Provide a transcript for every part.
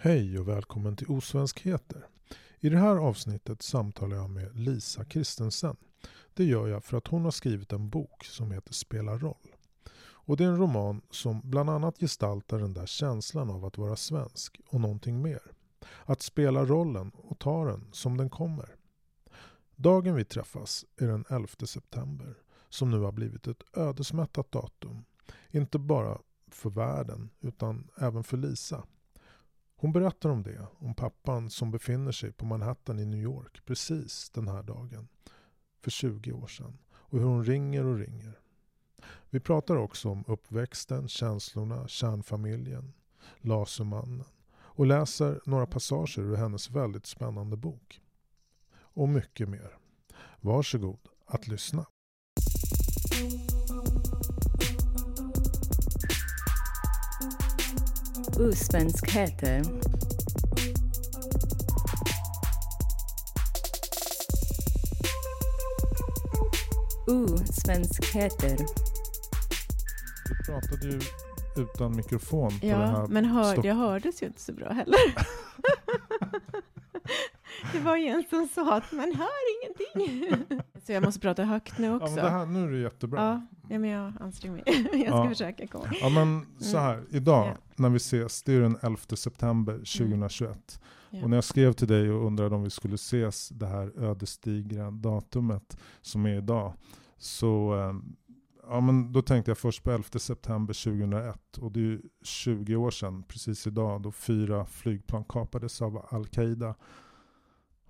Hej och välkommen till Osvenskheter. I det här avsnittet samtalar jag med Lisa Kristensen. Det gör jag för att hon har skrivit en bok som heter Spela roll. Och det är en roman som bland annat gestaltar den där känslan av att vara svensk och någonting mer. Att spela rollen och ta den som den kommer. Dagen vi träffas är den 11 september som nu har blivit ett ödesmättat datum. Inte bara för världen utan även för Lisa. Hon berättar om det, om pappan som befinner sig på Manhattan i New York precis den här dagen för 20 år sedan och hur hon ringer och ringer. Vi pratar också om uppväxten, känslorna, kärnfamiljen, Lasermannen och läser några passager ur hennes väldigt spännande bok. Och mycket mer. Varsågod att lyssna. Osvenskheter. Osvenskheter. Du pratade ju utan mikrofon på det Ja, här men hör, jag hördes ju inte så bra heller. det var ju en som sa att man hör ingenting. så jag måste prata högt nu Ja, också. men det här, nu är det jättebra. Ja, ja, men jag anstränger mig. jag ska Ja. försöka komma. Ja men så här, idag Ja. När vi ses, det är den 11 september 2021. Ja. Och när jag skrev till dig och undrade om vi skulle ses det här ödesdigra datumet som är idag. Så eh, ja, men då tänkte jag först på 11 september 2001. Och det är ju 20 år sedan, precis idag, då fyra flygplan kapades av Al-Qaida.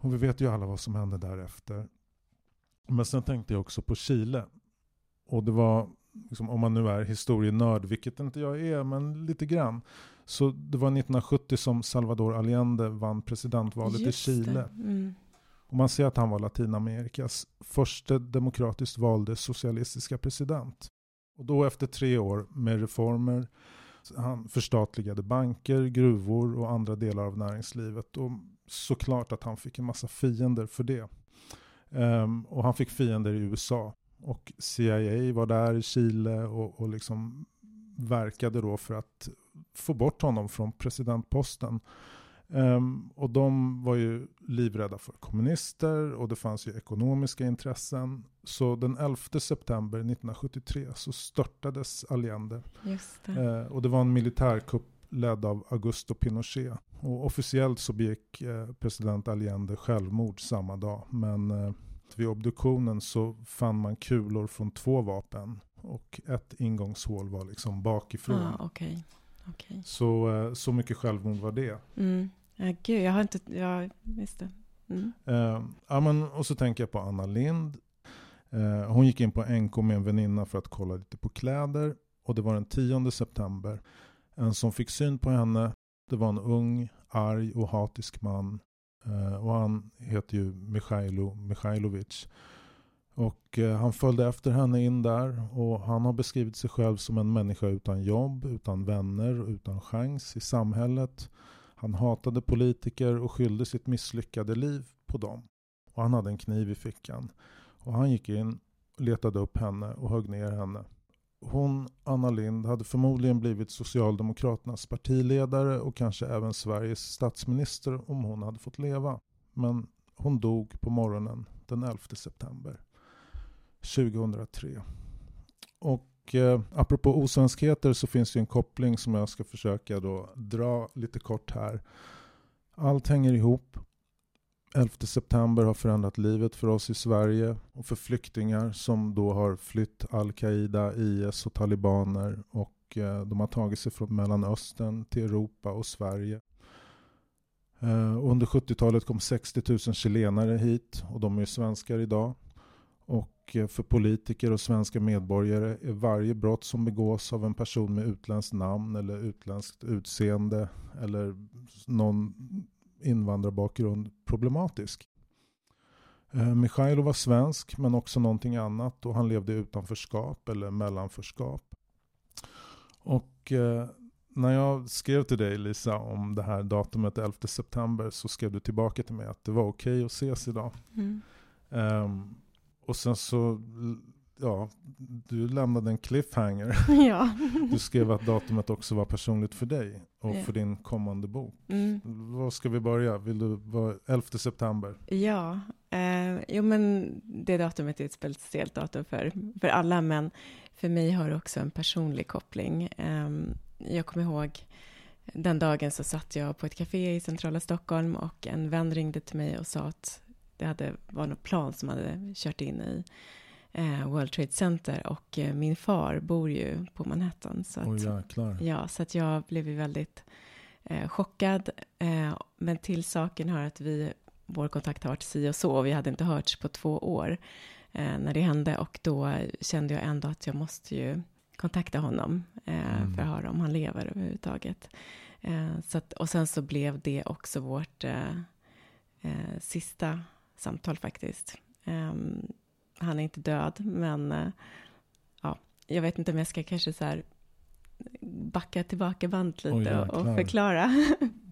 Och vi vet ju alla vad som hände därefter. Men sen tänkte jag också på Chile. Och det var, liksom, om man nu är historienörd, vilket inte jag är, men lite grann. Så det var 1970 som Salvador Allende vann presidentvalet i Just Chile. det. Mm. Och man ser att han var Latinamerikas första demokratiskt valde socialistiska president. Och då efter tre år med reformer, han förstatligade banker, gruvor och andra delar av näringslivet. Och såklart att han fick en massa fiender för det. Ehm, och han fick fiender i USA. Och CIA var där i Chile och, och liksom verkade då för att få bort honom från presidentposten. Ehm, och de var ju livrädda för kommunister och det fanns ju ekonomiska intressen. Så den 11 september 1973 så störtades Allende. Det. Eh, och det var en militärkupp ledd av Augusto Pinochet. Och officiellt så begick eh, president Allende självmord samma dag. Men eh, vid obduktionen så fann man kulor från två vapen. Och ett ingångshål var liksom bakifrån. Ah, Okej. Okej. Så, eh, så mycket självmord var det. Mm. Ja, gud, jag har inte... Ja, visst det. Mm. Eh, ja, men, och så tänker jag på Anna Lind. Eh, hon gick in på NK med en väninna för att kolla lite på kläder. Och det var den 10 september. En som fick syn på henne, det var en ung, arg och hatisk man. Eh, och han heter ju Michailo Michailovic. Och eh, han följde efter henne in där och han har beskrivit sig själv som en människa utan jobb, utan vänner och utan chans i samhället. Han hatade politiker och skyllde sitt misslyckade liv på dem. Och han hade en kniv i fickan. Och han gick in, letade upp henne och högg ner henne. Hon, Anna Lind, hade förmodligen blivit Socialdemokraternas partiledare och kanske även Sveriges statsminister om hon hade fått leva. Men hon dog på morgonen den 11 september 2003. Och eh, apropå osvenskheter så finns det ju en koppling som jag ska försöka då dra lite kort här. Allt hänger ihop. 11 september har förändrat livet för oss i Sverige och för flyktingar som då har flytt Al-Qaida, IS och talibaner och eh, de har tagit sig från Mellanöstern till Europa och Sverige. Eh, under 70-talet kom 60 000 chilenare hit och de är svenskar idag. Och eh, för politiker och svenska medborgare är varje brott som begås av en person med utländskt namn eller utländskt utseende eller någon invandrarbakgrund problematisk. Eh, Michailo var svensk men också någonting annat och han levde i utanförskap eller mellanförskap. Och eh, när jag skrev till dig Lisa om det här datumet 11 september så skrev du tillbaka till mig att det var okej att ses idag. Mm. Ehm, och sen så ja, du lämnade en cliffhanger. ja. Du skrev att datumet också var personligt för dig och Ja. för din kommande bok. Mm. Var ska vi börja? Vill du vara 11 september? Ja, eh, jo men det datumet är ett speciellt datum för, för alla, men för mig har det också en personlig koppling. Eh, jag kommer ihåg den dagen så satt jag på ett café i centrala Stockholm och en vän ringde till mig och sa att det hade, var något plan som hade kört in i World Trade Center och eh, min far bor ju på Manhattan. Så att, jäklar. Ja, så att jag blev ju väldigt eh, chockad. Eh, men till saken hör att vi, vår kontakt har varit si och så. Vi hade inte hörts på två år eh, när det hände. Och då kände jag ändå att jag måste ju kontakta honom eh, Mm. för att höra om han lever överhuvudtaget. Eh, så att, och sen så blev det också vårt eh, eh, sista samtal faktiskt. Han är inte död, men eh, ja, jag vet inte om jag ska kanske så här backa tillbaka bandet lite Oj, och, förklara.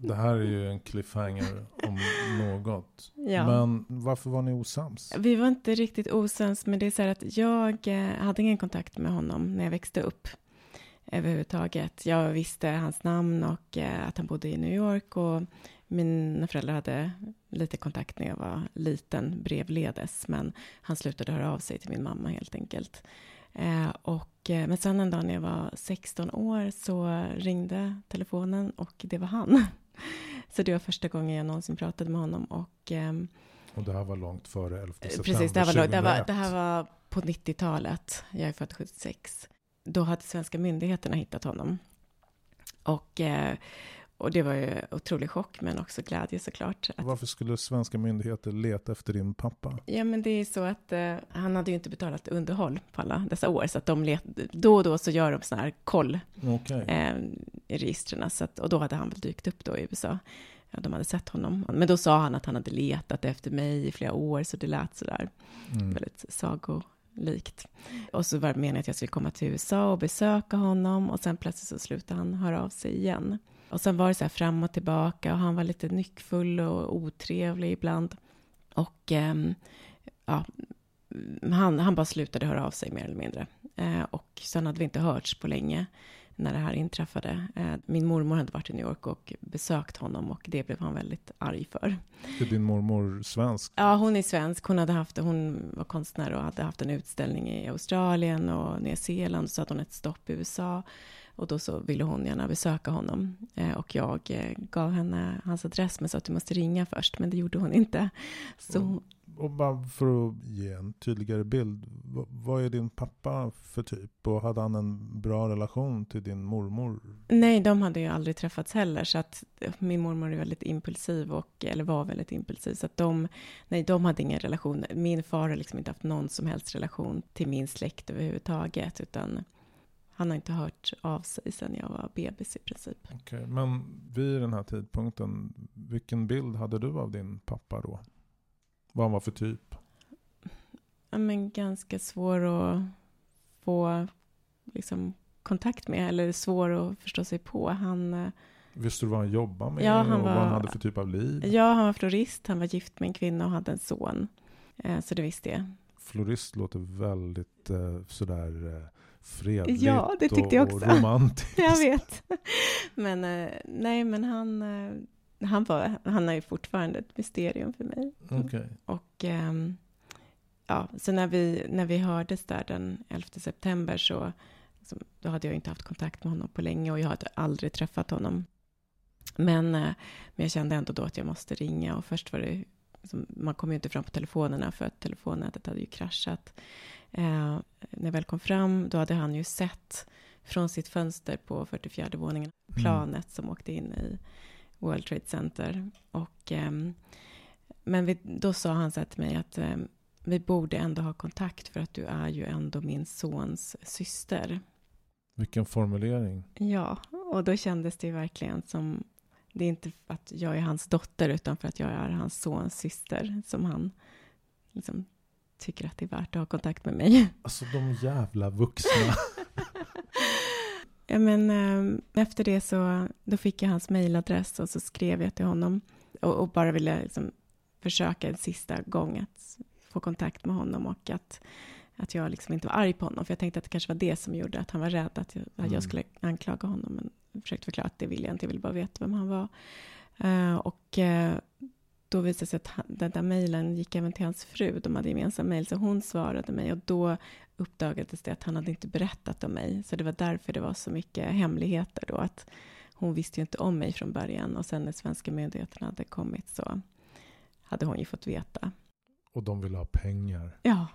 Det här är ju en cliffhanger om något. ja. Men varför var ni osams? Vi var inte riktigt osams, men det är så här att jag eh, hade ingen kontakt med honom när jag växte upp överhuvudtaget. Jag visste hans namn och eh, att han bodde i New York och mina föräldrar hade lite kontakt när jag var liten brevledes, men han slutade höra av sig till min mamma helt enkelt. Eh, och, eh, men sen en dag när jag var 16 år så ringde telefonen och det var han. Så det var första gången jag någonsin pratade med honom och ehm, Och det här var långt före 11 september Precis, det här, var, långt- det, här var, 2001. det här var på 90-talet. Jag är född 76. Då hade svenska myndigheterna hittat honom. Och, eh, och det var ju otrolig chock, men också glädje såklart. Att, Varför skulle svenska myndigheter leta efter din pappa? ja, men det är så att eh, han hade ju inte betalat underhåll på alla dessa år, så att de let, då och då så gör de sån här koll Okej. eh, i registren. Så att, och då hade han väl dykt upp då i USA. Ja, de hade sett honom. Men då sa han att han hade letat efter mig i flera år, så det lät sådär Mm. väldigt sagolikt. Och så var det meningen att jag skulle komma till USA och besöka honom och sen plötsligt så slutade han höra av sig igen. Och sen var det så här fram och tillbaka och han var lite nyckfull och otrevlig ibland. Och ehm, ja, han, han bara slutade höra av sig mer eller mindre. Eh, och sen hade vi inte hörts på länge när det här inträffade. Eh, min mormor hade varit i New York och besökt honom och det blev han väldigt arg för. Är din mormor svensk? Ja, hon är svensk. Hon, hade haft, hon var konstnär och hade haft en utställning i Australien och Nya Zeeland. Så hade hon ett stopp i USA. Och då så ville hon gärna besöka honom. Eh, och jag eh, gav henne hans adress men sa att du måste ringa först. Men det gjorde hon inte. Så Mm. Och bara för att ge en tydligare bild. Vad är din pappa för typ? Och hade han en bra relation till din mormor? nej, de hade ju aldrig träffats heller. Så att eh, min mormor är väldigt impulsiv och, eller var väldigt impulsiv. Så att de, nej, de hade ingen relation. Min far har liksom inte haft någon som helst relation till min släkt överhuvudtaget. Utan han har inte hört av sig sedan jag var bebis i princip. Okej, Men vid den här tidpunkten, vilken bild hade du av din pappa då? Vad han var för typ? Ja, men ganska svår att få liksom, kontakt med. Eller svår att förstå sig på. Han, eh, Visste du vad han jobbade med? Ja, han och vad han var- hade för typ av liv? ja, han var florist. Han var gift med en kvinna och hade en son. Eh, så det visste jag. Florist låter väldigt eh, sådär eh, fredligt Ja, det tyckte och, jag och också. romantiskt. Jag vet. Men eh, nej, men han, eh, han, var, han är ju fortfarande ett mysterium för mig. Okej. Och ehm, ja, så när vi, när vi hördes där den 11 september så, då hade jag inte haft kontakt med honom på länge och jag hade aldrig träffat honom. Men, eh, men jag kände ändå då att jag måste ringa och först var det, man kom ju inte fram på telefonerna för att telefonnätet hade ju kraschat. Eh, när jag väl kom fram, då hade han ju sett från sitt fönster på 44 våningen planet som åkte in i World Trade Center. Och, ehm, men vi, då sa han så här till mig att ehm, vi borde ändå ha kontakt för att du är ju ändå min sons syster. Vilken formulering. Ja, och då kändes det verkligen som det är inte för att jag är hans dotter utan för att jag är hans sons syster som han liksom tycker att det är värt att ha kontakt med mig. Alltså de jävla vuxna. Ja, men ehm, efter det så då fick jag hans mejladress och så skrev jag till honom och, och bara ville liksom försöka en sista gång att få kontakt med honom och att att jag liksom inte var arg på honom. För jag tänkte att det kanske var det som gjorde att han var rädd att jag, att Mm. jag skulle anklaga honom. Men jag försökte förklara att det ville jag inte. Jag ville bara veta vem han var. Eh, och eh, då visade det sig att han, den där mejlen gick även till hans fru. De hade gemensam mejl. Så hon svarade mig. Och då uppdagades det att han hade inte berättat om mig. Så det var därför det var så mycket hemligheter då. Att hon visste ju inte om mig från början. Och sen när svenska myndigheterna hade kommit så hade hon ju fått veta. Och de vill ha pengar. Ja,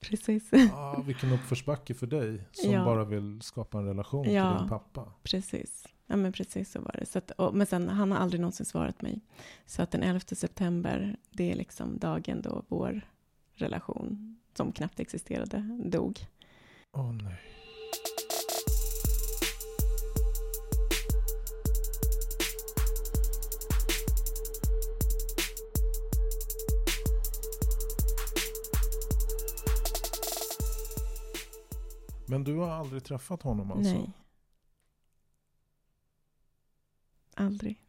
precis. Ah, vilken uppförsbacke för dig som Ja. bara vill skapa en relation Ja. till din pappa. Precis. Ja, men precis så var det. Så att, och, men sen, han har aldrig någonsin svarat mig. Så att den 11 september, det är liksom dagen då vår relation, som knappt existerade, dog. Åh nej. Men du har aldrig träffat honom alltså? Nej. Aldrig.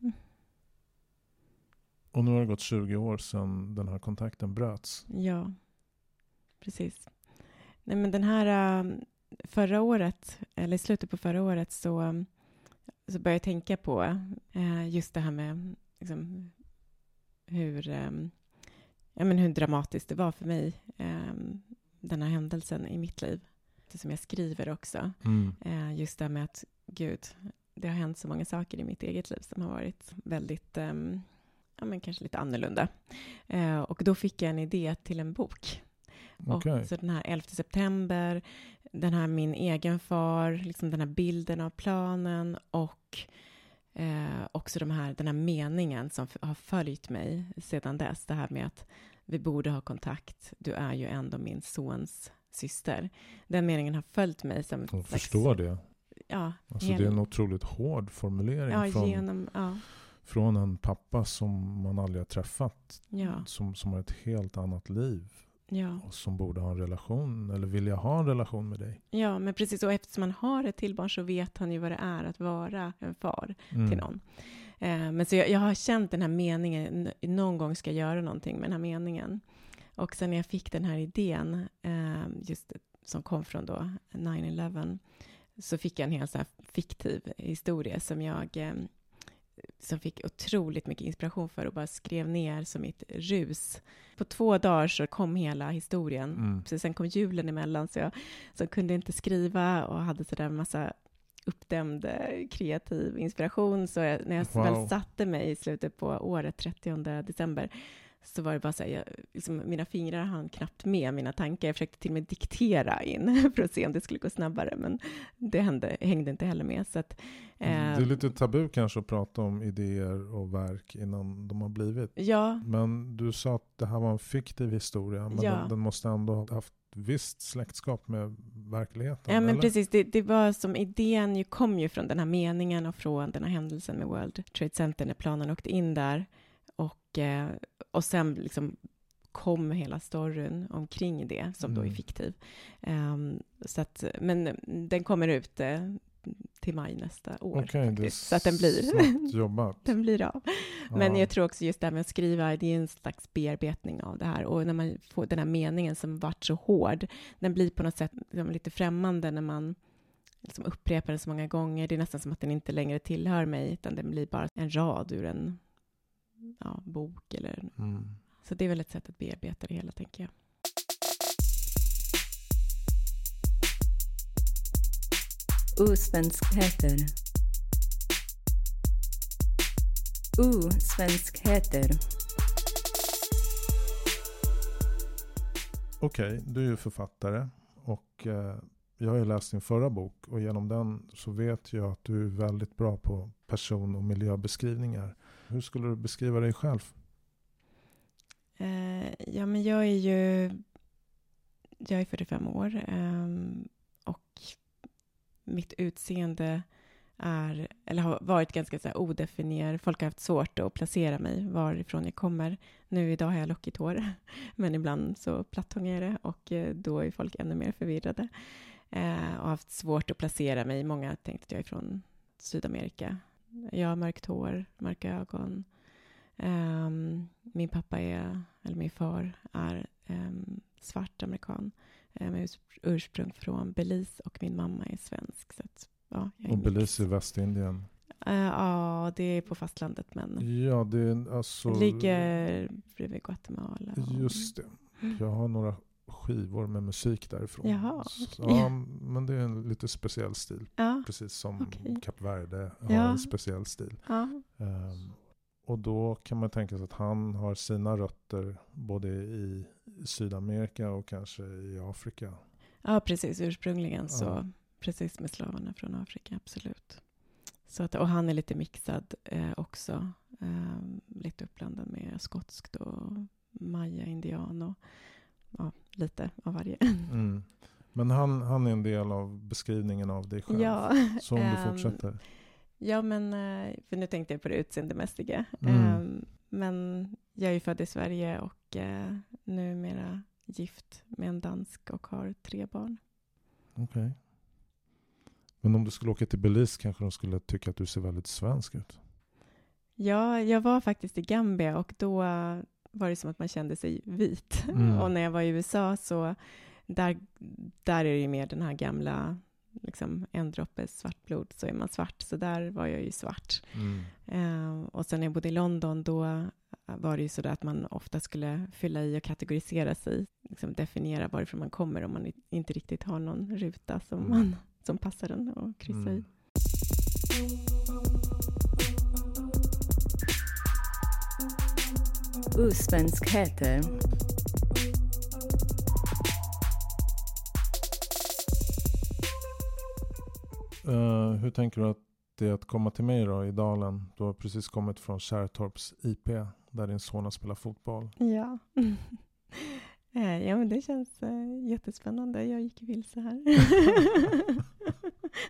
Och nu har det gått 20 år sedan den här kontakten bröts. Ja, precis. Nej, men den här äh, förra året, eller i slutet på förra året, så, ähm, så började jag tänka på äh, just det här med liksom, hur, ähm, ja, men hur dramatiskt det var för mig, den här händelsen i mitt liv. Det som jag skriver också. Mm. Eh, just det här med att, gud, det har hänt så många saker i mitt eget liv som har varit väldigt, ehm, ja men kanske lite annorlunda. Eh, och då fick jag en idé till en bok. Okej. Och så den här 11 september, den här min egen far, liksom den här bilden av planen och eh, också de här, den här meningen som har följt mig sedan dess. Det här med att vi borde ha kontakt, du är ju ändå min sons syster. Den meningen har följt mig som... Jag förstår det. Ja, Alltså hel- det är en otroligt hård formulering ja, från, genom... Ja, från en pappa som man aldrig har träffat. ja, Som, som har ett helt annat liv. ja. Och som borde ha en relation, eller vilja ha en relation med dig. ja, men precis. Och eftersom han har ett tillbarn så vet han ju vad det är att vara en far Mm. till någon. Eh, men så jag, jag har känt den här meningen, någon gång ska jag göra någonting med den här meningen. Och sen när jag fick den här idén, eh, just som kom från då 9-11, så fick jag en så här fiktiv historia som jag eh, som fick otroligt mycket inspiration för och bara skrev ner som mitt rus. På två dagar så kom hela historien. Mm. Så sen kom julen emellan så jag så kunde inte skriva och hade sådär massa uppdämd eh, kreativ inspiration. Så jag, när jag Wow. väl satte mig i slutet på året, 30 december, så var det bara så här, jag, liksom, mina fingrar hann knappt med mina tankar. Jag försökte till och med diktera in för att se om det skulle gå snabbare, men det hände, hängde inte heller med. Så att, Det eh, är lite tabu kanske att prata om idéer och verk innan de har blivit. Ja, Men du sa att det här var en fiktiv historia. Men Ja. den, den måste ändå ha haft visst släktskap med verkligheten. Ja, men eller? precis. Det, det var som idén ju kom ju från den här meningen och från den här händelsen med World Trade Center när planen åkte in där. Och, eh, och sen liksom kom hela storyn omkring det, som då är Mm. fiktiv. Ehm, så att, men den kommer ut eh, till maj nästa år. Är faktiskt. Så att den blir, jobbat. den blir av. Men Ja. jag tror också just det här med att skriva, det är en slags bearbetning av det här. Och när man får den här meningen som varit så hård, den blir på något sätt liksom lite främmande när man liksom upprepar den så många gånger. Det är nästan som att den inte längre tillhör mig, utan den blir bara en rad ur en ja, bok. Eller, Mm. så det är väl ett sätt att bearbeta det hela, tänker jag. Osvenskheter. Osvenskheter. Okej, du är ju författare. Och eh, jag har ju läst din förra bok. Och genom den så vet jag att du är väldigt bra på person och miljöbeskrivningar. Hur skulle du beskriva dig själv? Eh, ja, men jag är ju... Jag är 45 år eh, och mitt utseende är, eller har varit ganska så här odefinierad. Folk har haft svårt att placera mig varifrån jag kommer. Nu idag har jag lockigt hår, men ibland så plattångar jag det och eh, då är folk ännu mer förvirrade. Eh, och haft svårt att placera mig. Många har tänkt att jag är från Sydamerika. Jag har mörkt hår, mörka ögon. Ehm, min pappa är, eller min far är ehm, svart amerikan. med urs- ursprung från Belize och min mamma är svensk. Så att, ja, jag är Och. Belize i Västindien. Eh, ja, det är på fastlandet men Ja, det är alltså... det ligger bredvid Guatemala. och- Just det. Jag har några skivor med musik därifrån. Jaha, Så. Ja, men det är en lite speciell stil. Ja, Precis som Okej. Kap Verde har Ja. en speciell stil. Ehm, och då kan man tänka sig att han har sina rötter både i Sydamerika och kanske i Afrika. ja, precis. Ursprungligen så, precis med slavarna från Afrika, absolut. Så att, och han är lite mixad eh, också. Eh, lite uppblandad med skotskt och maya-indian och ja, lite av varje. Mm. Men han, han är en del av beskrivningen av dig själv. Ja, Så om du ehm, fortsätter. ja, men eh, för nu tänkte jag på det utseendemässiga. Mm. Ehm, Men jag är ju född i Sverige och eh, numera gift med en dansk och har tre barn. Okej. Men om du skulle åka till Belize kanske de skulle tycka att du ser väldigt svensk ut. Ja, jag var faktiskt i Gambia och då var det som att man kände sig vit. Mm. Och när jag var i USA så där, där är det ju mer den här gamla, liksom en droppe svartblod så är man svart. Så där var jag ju svart. Mm. Eh, och sen när jag bodde i London då var det ju så där att man ofta skulle fylla i och kategorisera sig, liksom definiera varifrån man kommer om man inte riktigt har någon ruta som, Mm. man, som passar en och kryssa i. Osvenskheter. Eh, hur tänker du att det är att komma till mig då i Dalen? Du har precis kommit från Kärrtorps IP där din son har spelat fotboll. Ja. Eh, ja, men det känns eh, jättespännande. Jag gick vilse här.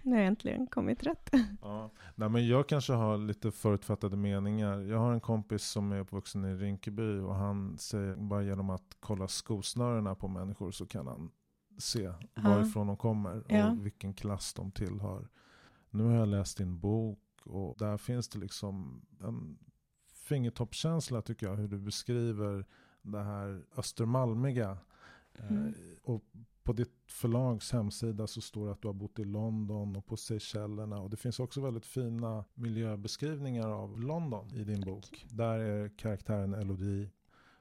nu har jag äntligen kommit rätt. Ja. Nej, men jag kanske har lite förutfattade meningar. Jag har en kompis som är uppvuxen i Rinkeby och han säger bara genom att kolla skosnörena på människor så kan han se varifrån de kommer och Ja. vilken klass de tillhör. Nu har jag läst din bok och där finns det liksom en fingertoppskänsla tycker jag hur du beskriver det här östermalmiga. Mm. Eh, och på ditt förlags hemsida så står det att du har bott i London och på Seychellerna. Och det finns också väldigt fina miljöbeskrivningar av London i din bok. Där är karaktären Elodie.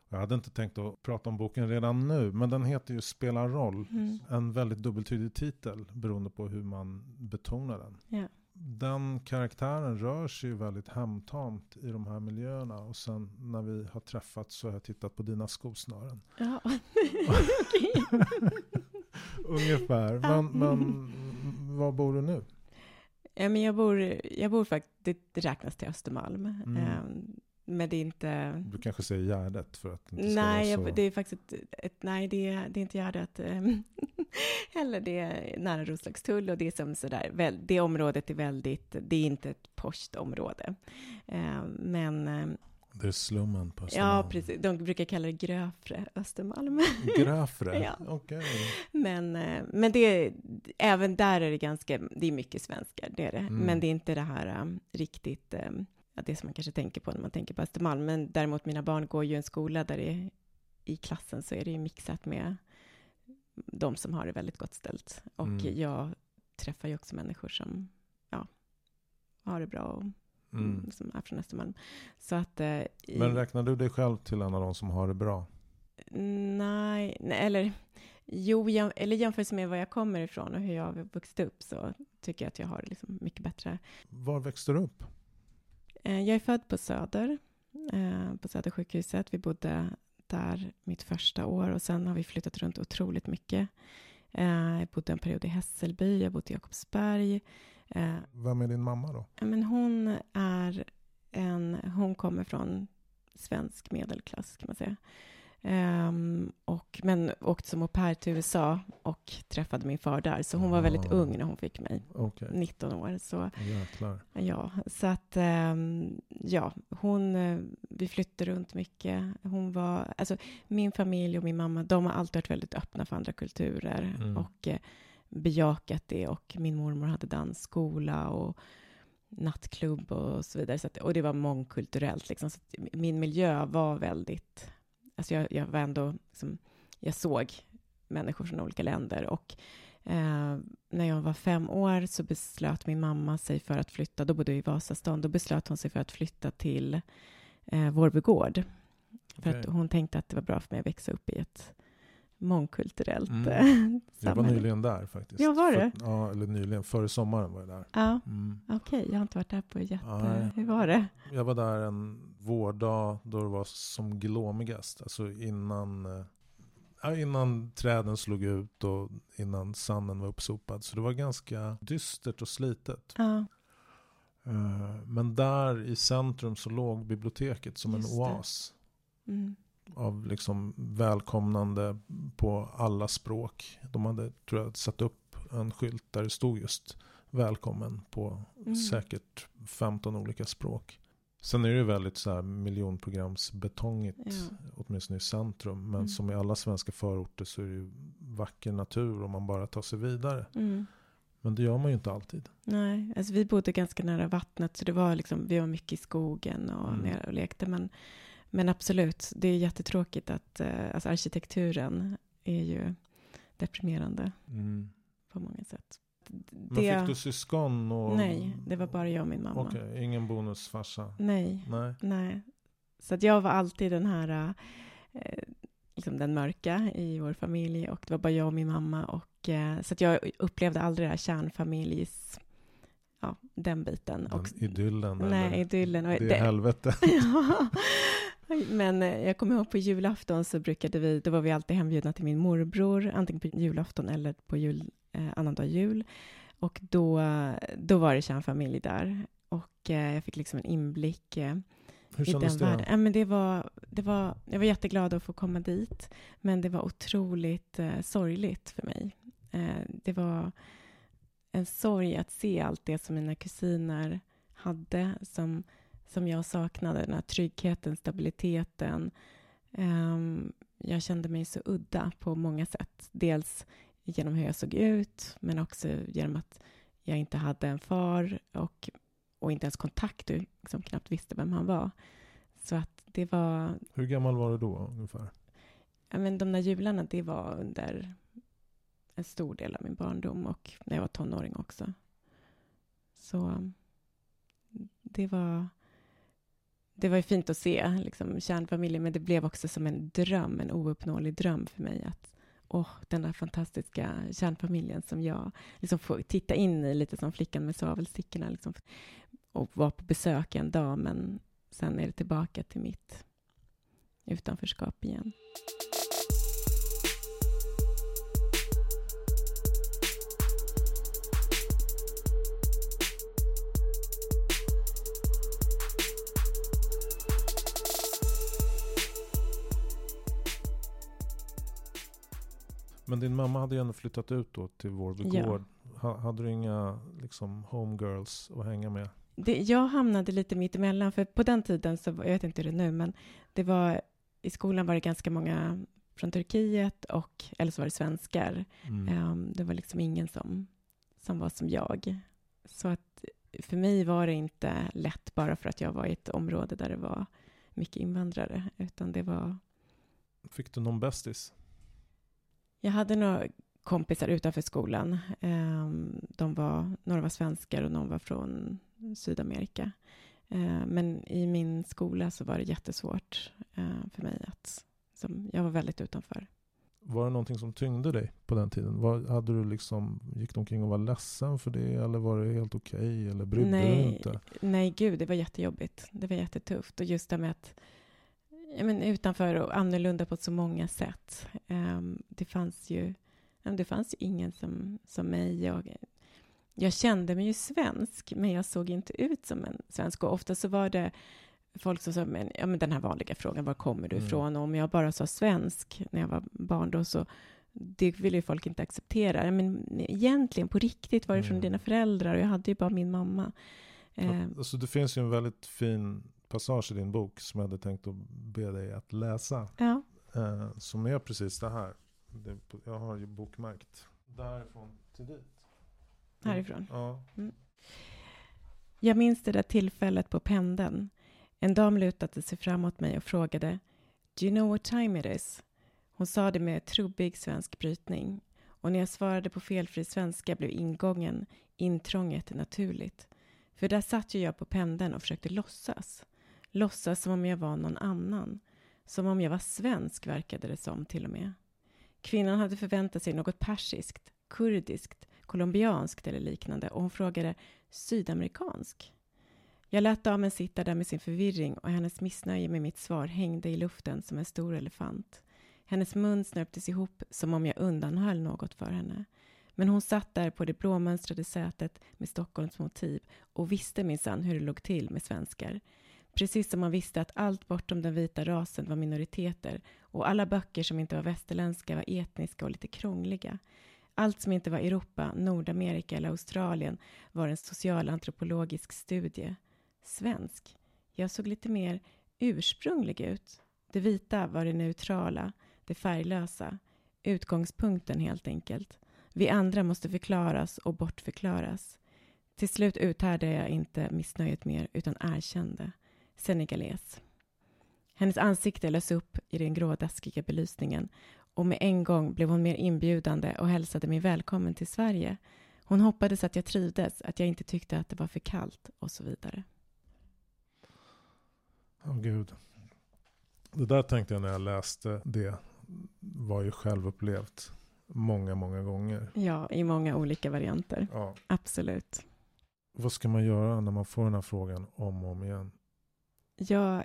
Jag hade inte tänkt att prata om boken redan nu, men den heter ju Spela roll. Mm. En väldigt dubbeltydig titel beroende på hur man betonar den. Ja. Den karaktären rör sig ju väldigt hemtamt i de här miljöerna. Och sen när vi har träffats så har jag tittat på dina skosnören. Ja. Ungefär. Men, men var bor du nu? men jag bor, jag bor faktiskt, det, det räknas till Östermalm. Mm. Men det är inte... Du kanske säger Gärdet för att det inte ska Nej, vara så. det är faktiskt ett, ett, nej, det är, det är inte Gärdet eh, heller. Det är nära Roslagstull och det är som sådär, det området är väldigt, det är inte ett postområde. Eh, men, eh, Det är slummen på ja Östermalm. precis, de brukar kalla det Gröfre Östermalm. Grafre? Ja. Okej. Men, eh, men det är, även där är det ganska, det är mycket svenskar, det är det. Mm. Men det är inte det här riktigt, ja, det som man kanske tänker på när man tänker på Östermalm. Men däremot mina barn går ju i en skola där det i klassen så är det ju mixat med de som har det väldigt gott ställt. Och Mm. jag träffar ju också människor som, ja, har det bra och Mm. som är från Östermalm. Så att, eh, i- Men räknar du dig själv till en av de som har det bra? Nej, nej eller jo, jäm, eller jämfört med var jag kommer ifrån och hur jag har vuxit upp så tycker jag att jag har det liksom mycket bättre. Var växte du upp? Eh, Jag är född på Söder, eh, på Södersjukhuset. Vi bodde där mitt första år och sen har vi flyttat runt otroligt mycket. Eh, Jag bodde en period i Hässelby, jag bodde i Jakobsberg. Vem är din mamma då? Men hon är en, hon kommer från svensk medelklass kan man säga. Ehm, och, men åkte som au pair till USA och träffade min far där. Så hon var väldigt Ah. ung när hon fick mig, Okej, 19 år. Så jäklar. ja, så att ehm, ja, hon, eh, vi flyttade runt mycket. Hon var, alltså min familj och min mamma, de har alltid varit väldigt öppna för andra kulturer Mm. och eh, bejakat det. Och min mormor hade dansskola och nattklubb och så vidare. Så att, och det var mångkulturellt. Liksom. Så min miljö var väldigt... Alltså jag, jag var ändå... Liksom, jag såg människor från olika länder. Och eh, när jag var fem år så beslöt min mamma sig för att flytta, då bodde jag i Vasastan, då beslöt hon sig för att flytta till eh, Vårby gård. För Okej. att hon tänkte att det var bra för mig att växa upp i ett mångkulturellt Mm. eh, Jag var samhälle. nyligen där faktiskt. Ja, var För- du? Ja, eller nyligen. Före sommaren var jag där. Ja, Mm. okej, jag har inte varit där på jätte... Hur var det? Jag var där en vårdag då det var som glåmigast. Alltså innan, eh, ja, innan träden slog ut och innan sanden var uppsopad. Så det var ganska dystert och slitet. Ja, Eh, Men där i centrum så låg biblioteket som Just en oas. mm. Av liksom välkomnande på alla språk. De hade, tror jag, satt upp en skylt där det stod just välkommen på Mm. säkert 15 olika språk. Sen är det väldigt så här miljonprogramsbetongigt, Ja. åtminstone i centrum. Men Mm. som i alla svenska förorter så är det ju vacker natur om man bara tar sig vidare. Mm. Men det gör man ju inte alltid. Nej, alltså vi bodde ganska nära vattnet så det var liksom, vi var mycket i skogen och Mm. nere och lekte. Men, men absolut, det är jättetråkigt att eh, alltså arkitekturen är ju deprimerande på många sätt. Men fick du syskon? Och... Nej, det var bara jag och min mamma. Okej, ingen bonusfarsa? Nej, Nej. nej. Så att jag var alltid den här, eh, liksom den mörka i vår familj och det var bara jag och min mamma. Och, eh, så att jag upplevde aldrig det här kärnfamiljs, ja, den biten. Den och, idyllen? nej, eller? idyllen. Och Det är helvete. ja. Men eh, jag kommer ihåg på julafton så brukade vi, då var vi alltid hembjudna till min morbror, antingen på julafton eller på jul, eh, annandag jul. Och då, då var det kärnfamilj där. Och eh, jag fick liksom en inblick eh, Hur i kändes den världen. Ja, men det var, det var, jag var jätteglad att få komma dit, men det var otroligt eh, sorgligt för mig. Eh, det var en sorg att se allt det som mina kusiner hade, som, som jag saknade, den här tryggheten, stabiliteten. Ehm, jag kände mig så udda på många sätt. Dels genom hur jag såg ut, men också genom att jag inte hade en far och, och inte ens kontakt och liksom knappt visste vem han var. Så att det var, Hur gammal var du då ungefär? ja men de där jularna, det var under en stor del av min barndom och när jag var tonåring också. Så det var, det var ju fint att se liksom, kärnfamiljen, men det blev också som en dröm, en ouppnåelig dröm för mig att oh, den där fantastiska kärnfamiljen som jag liksom får titta in i lite som flickan med svavelstickorna liksom, och vara på besök en dag, men sen är det tillbaka till mitt utanförskap igen. Men din mamma hade ju ändå flyttat ut då till Vårby Ja. gård. Ha, hade du inga liksom, homegirls att hänga med? Det, jag hamnade lite mitt emellan, för på den tiden, så, jag vet inte hur det är nu, men det var, i skolan var det ganska många från Turkiet, och, eller så var det svenskar. Mm. Ehm, det var liksom ingen som, som var som jag. Så att för mig var det inte lätt bara för att jag var i ett område där det var mycket invandrare, utan det var... Fick du någon bästis? Jag hade några kompisar utanför skolan. Ehm, de var, några var svenskar och någon var från Sydamerika. Ehm, men i min skola så var det jättesvårt eh, för mig att... Som, jag var väldigt utanför. Var det någonting som tyngde dig på den tiden? Var, hade du liksom, gick du omkring och var ledsen för det? Eller var det helt okej? Eller brydde du dig nej, inte? nej, gud, det var jättejobbigt. Det var jättetufft. Och just det med att men utanför och annorlunda på så många sätt. Ehm, det fanns ju det fanns ju ingen som, som mig. Jag, jag kände mig ju svensk, men jag såg inte ut som en svensk. Och ofta så var det folk som sa, men, ja, men den här vanliga frågan, var kommer du Mm. ifrån? Och om jag bara sa svensk när jag var barn då, så det ville ju folk inte acceptera. Men egentligen, på riktigt, var det från Mm. dina föräldrar? Och jag hade ju bara min mamma. Eh, Alltså, det finns ju en väldigt fin passage i din bok som jag hade tänkt att be dig att läsa. ja, Eh, som är precis det här. Det, jag har ju bokmärkt. Därifrån till dit. härifrån. Ja. Jag minns det där tillfället på pendeln. En dam lutade sig framåt mig och frågade Do you know what time it is? Hon sa det med trubbig svensk brytning. Och när jag svarade på felfri svenska blev ingången, intrånget naturligt. För där satt ju jag på pendeln och försökte låtsas. Låtsas som om jag var någon annan. Som om jag var svensk verkade det som till och med. Kvinnan hade förväntat sig något persiskt, kurdiskt, colombianskt eller liknande och hon frågade sydamerikansk. Jag lät damen sitta där med sin förvirring och hennes missnöje med mitt svar hängde i luften som en stor elefant. Hennes mun snörptes ihop som om jag undanhöll något för henne. Men hon satt där på det blåmönstrade sätet med Stockholms motiv och visste minsann hur det låg till med svenskar. Precis som man visste att allt bortom den vita rasen var minoriteter och alla böcker som inte var västerländska var etniska och lite krångliga. Allt som inte var Europa, Nordamerika eller Australien var en socialantropologisk studie. Svensk. Jag såg lite mer ursprunglig ut. Det vita var det neutrala, det färglösa. Utgångspunkten helt enkelt. Vi andra måste förklaras och bortförklaras. Till slut uthärdade jag inte missnöjet mer utan erkände. Senegales. Hennes ansikte lös upp i den grådaskiga belysningen och med en gång blev hon mer inbjudande och hälsade mig välkommen till Sverige. Hon hoppades att jag trivdes, att jag inte tyckte att det var för kallt och så vidare. Åh oh, gud. Det där tänkte jag när jag läste det. Var ju självupplevt många, många gånger. Ja, i många olika varianter. Ja. Absolut. Vad ska man göra när man får den här frågan om och om igen? Ja,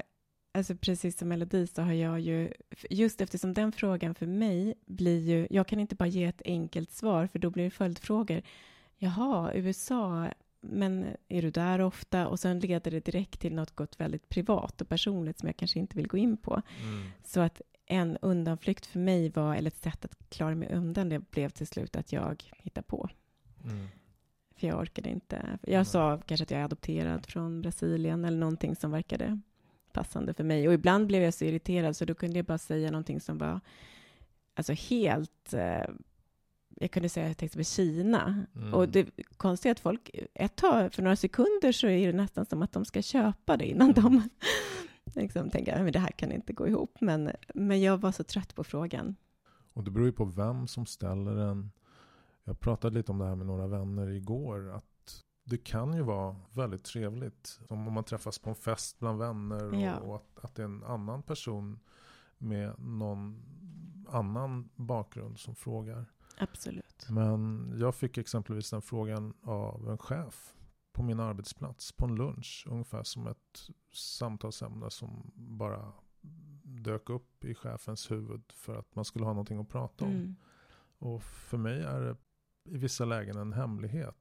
alltså precis som Melodi så har jag ju, just eftersom den frågan för mig blir ju, jag kan inte bara ge ett enkelt svar för då blir det följdfrågor. Jaha, USA, men är du där ofta? Och sen leder det direkt till något gott väldigt privat och personligt som jag kanske inte vill gå in på. Mm. Så att en undanflykt för mig var, eller ett sätt att klara mig undan, det blev till slut att jag hittar på. Mm. För jag orkade inte. Jag sa kanske att jag är adopterad från Brasilien eller någonting som verkade passande för mig. Och ibland blev jag så irriterad så då kunde jag bara säga någonting som var alltså helt... Eh, jag kunde säga till exempel Kina. Mm. Och det konstiga är att folk, ett tag, för några sekunder så är det nästan som att de ska köpa det innan Mm. de liksom tänker att det här kan inte gå ihop. Men, men jag var så trött på frågan. Och det beror ju på vem som ställer den. Jag pratade lite om det här med några vänner igår. Att det kan ju vara väldigt trevligt. Som om man träffas på en fest bland vänner. Och, Ja. och att, att det är en annan person med någon annan bakgrund som frågar. Absolut. Men jag fick exempelvis den frågan av en chef på min arbetsplats på en lunch. Ungefär som ett samtalsämne som bara dök upp i chefens huvud för att man skulle ha någonting att prata om. Mm. Och för mig är det i vissa lägen en hemlighet.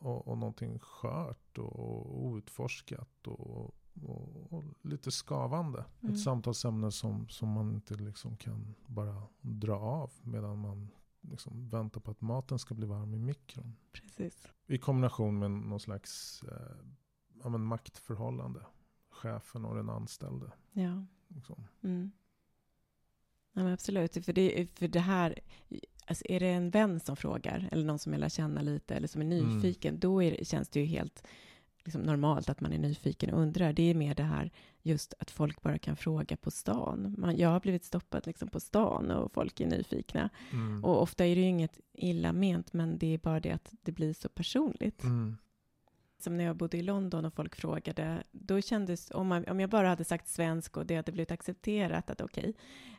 Och, och någonting skört och, outforskat och, och, och lite skavande. Mm. Ett samtalsämne som, som man inte liksom kan bara dra av medan man liksom väntar på att maten ska bli varm i mikron. Precis. I kombination med någon slags eh, ja, men maktförhållande. Chefen och den anställde. Ja. Liksom. Mm. Ja, absolut. För det, för det här, alltså är det en vän som frågar, eller någon som jag lär känna lite, eller som är Mm. nyfiken, då är, känns det ju helt liksom, normalt att man är nyfiken och undrar. Det är mer det här just att folk bara kan fråga på stan. Man, jag har blivit stoppad liksom, på stan och folk är nyfikna. Mm. Och ofta är det ju inget illa ment, men det är bara det att det blir så personligt. Mm. Som när jag bodde i London och folk frågade, då kändes, om, man, om jag bara hade sagt svensk och det hade blivit accepterat att okej,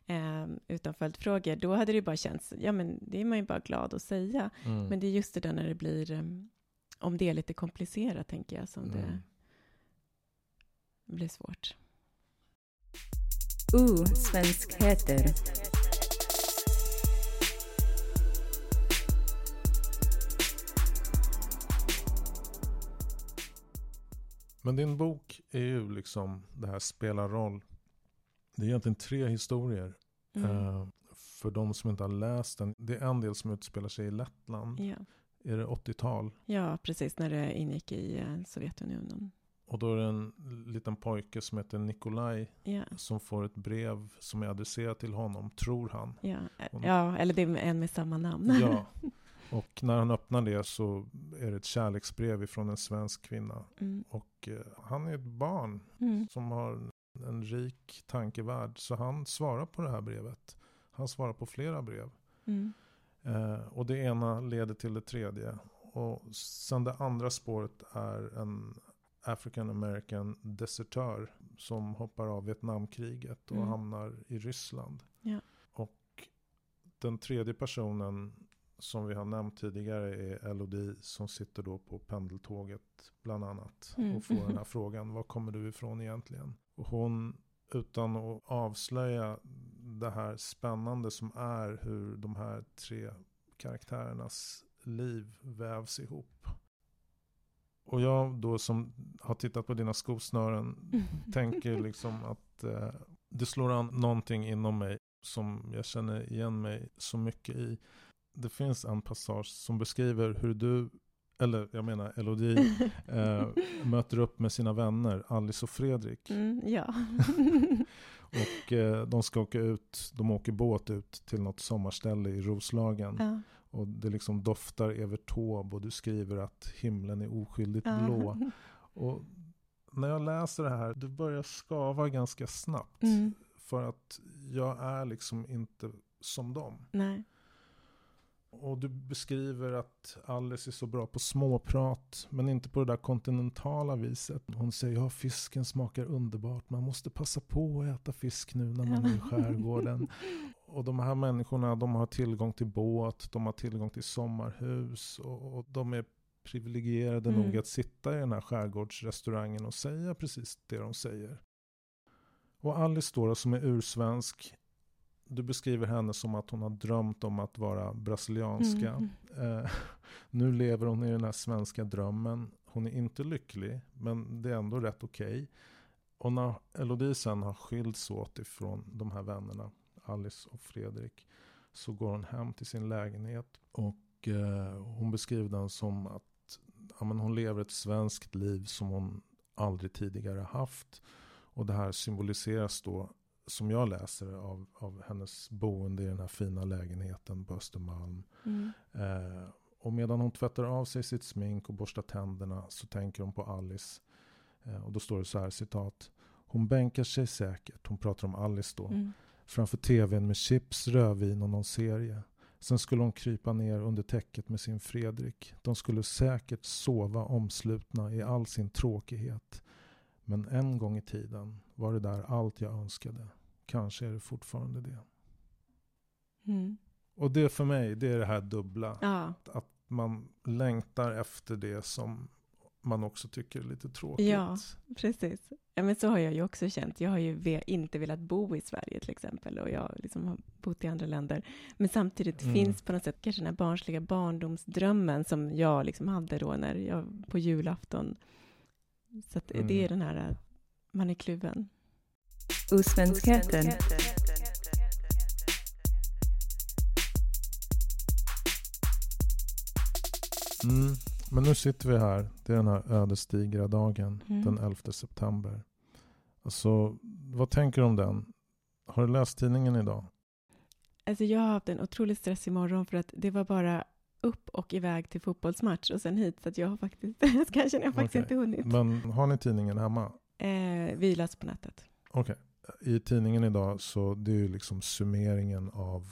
eh, utan följdfrågor, då hade det bara känts, ja men det är man ju bara glad att säga. Mm. Men det är just det där när det blir, eh, om det är lite komplicerat tänker jag, som det Mm. blir svårt. U. Svenskheter. Men din bok är ju liksom det här spelar roll. Det är egentligen tre historier. Mm. Eh, för de som inte har läst den. Det är en del som utspelar sig i Lettland. Ja. Är det 80-tal? ja, precis när det ingick i eh, Sovjetunionen. Och då är det en liten pojke som heter Nikolaj. Ja, Som får ett brev som är adresserat till honom, tror han. ja. Hon- ja, eller det är en med samma namn. Ja. Och när han öppnar det så är det ett kärleksbrev ifrån en svensk kvinna. Mm. Och eh, han är ett barn Mm. som har en rik tankevärld. Så han svarar på det här brevet. Han svarar på flera brev. Mm. Eh, och det ena leder till det tredje. Och sen det andra spåret är en African American desertör som hoppar av Vietnamkriget och Mm. hamnar i Ryssland. Ja. Och den tredje personen som vi har nämnt tidigare är Elodie som sitter då på pendeltåget bland annat. Mm. Och får den här frågan, var kommer du ifrån egentligen? Och hon, utan att avslöja det här spännande som är hur de här tre karaktärernas liv vävs ihop. Och jag då som har tittat på dina skosnören tänker liksom att eh, det slår an någonting inom mig som jag känner igen mig så mycket i. Det finns en passage som beskriver hur du, eller jag menar Elodie, eh, möter upp med sina vänner Alice och Fredrik. Mm, ja. Och eh, de ska åka ut, de åker båt ut till något sommarställe i Roslagen. ja. Och det liksom doftar Evert Taube och du skriver att himlen är oskyldigt Ja. blå. Och när jag läser det här, det börjar skava ganska snabbt. Mm, För att jag är liksom inte som dem. nej. Och du beskriver att Alice är så bra på småprat, men inte på det där kontinentala viset. Hon säger ja, fisken smakar underbart, man måste passa på att äta fisk nu när man är i skärgården. Och de här människorna, de har tillgång till båt, de har tillgång till sommarhus och, och de är privilegierade Mm. nog att sitta i den här skärgårdsrestaurangen och säga precis det de säger. Och Alice då, som är ursvensk, du beskriver henne som att hon har drömt om att vara brasilianska. Mm. Eh, nu lever hon i den här svenska drömmen. Hon är inte lycklig, men det är ändå rätt okej. Och när Elodie sen har skilts åt ifrån de här vännerna, Alice och Fredrik, så går hon hem till sin lägenhet. Och eh, hon beskriver den som att ja, men hon lever ett svenskt liv som hon aldrig tidigare haft. Och det här symboliseras då, som jag läser av, av hennes boende i den här fina lägenheten på Östermalm. Mm. Eh, och medan hon tvättar av sig sitt smink och borstar tänderna så tänker hon på Alice. Eh, och då står det så här citat. Hon bänkar sig säkert, hon pratar om Alice då, Mm. framför tvn med chips, rödvin och någon serie. Sen skulle hon krypa ner under täcket med sin Fredrik. De skulle säkert sova omslutna i all sin tråkighet. Men en gång i tiden var det där allt jag önskade. Kanske är det fortfarande det. Mm. Och det för mig, det är det här dubbla. Ja. Att man längtar efter det som man också tycker är lite tråkigt. Ja. Precis. Ja, men så har jag ju också känt. Jag har ju inte velat bo i Sverige till exempel och jag liksom har bott i andra länder. Men samtidigt Mm. finns på något sätt kanske den här barnsliga barndomsdrömmen som jag liksom hade då när jag på julafton. Så att Mm. det är den här, man är kluven. Osvenskheten. Mm. Men nu sitter vi här. Det är den här ödesdigra dagen. Mm. Den 11 september. Alltså, vad tänker du om den? Har du läst tidningen idag? Alltså jag har haft en otrolig stress imorgon för att det var bara upp och iväg till fotbollsmatch och sen hit så att jag har faktiskt, kanske jag har faktiskt Okej. inte hunnit. Men har ni tidningen hemma? Eh, vi läser på nätet. Okej. I tidningen idag så det är ju liksom summeringen av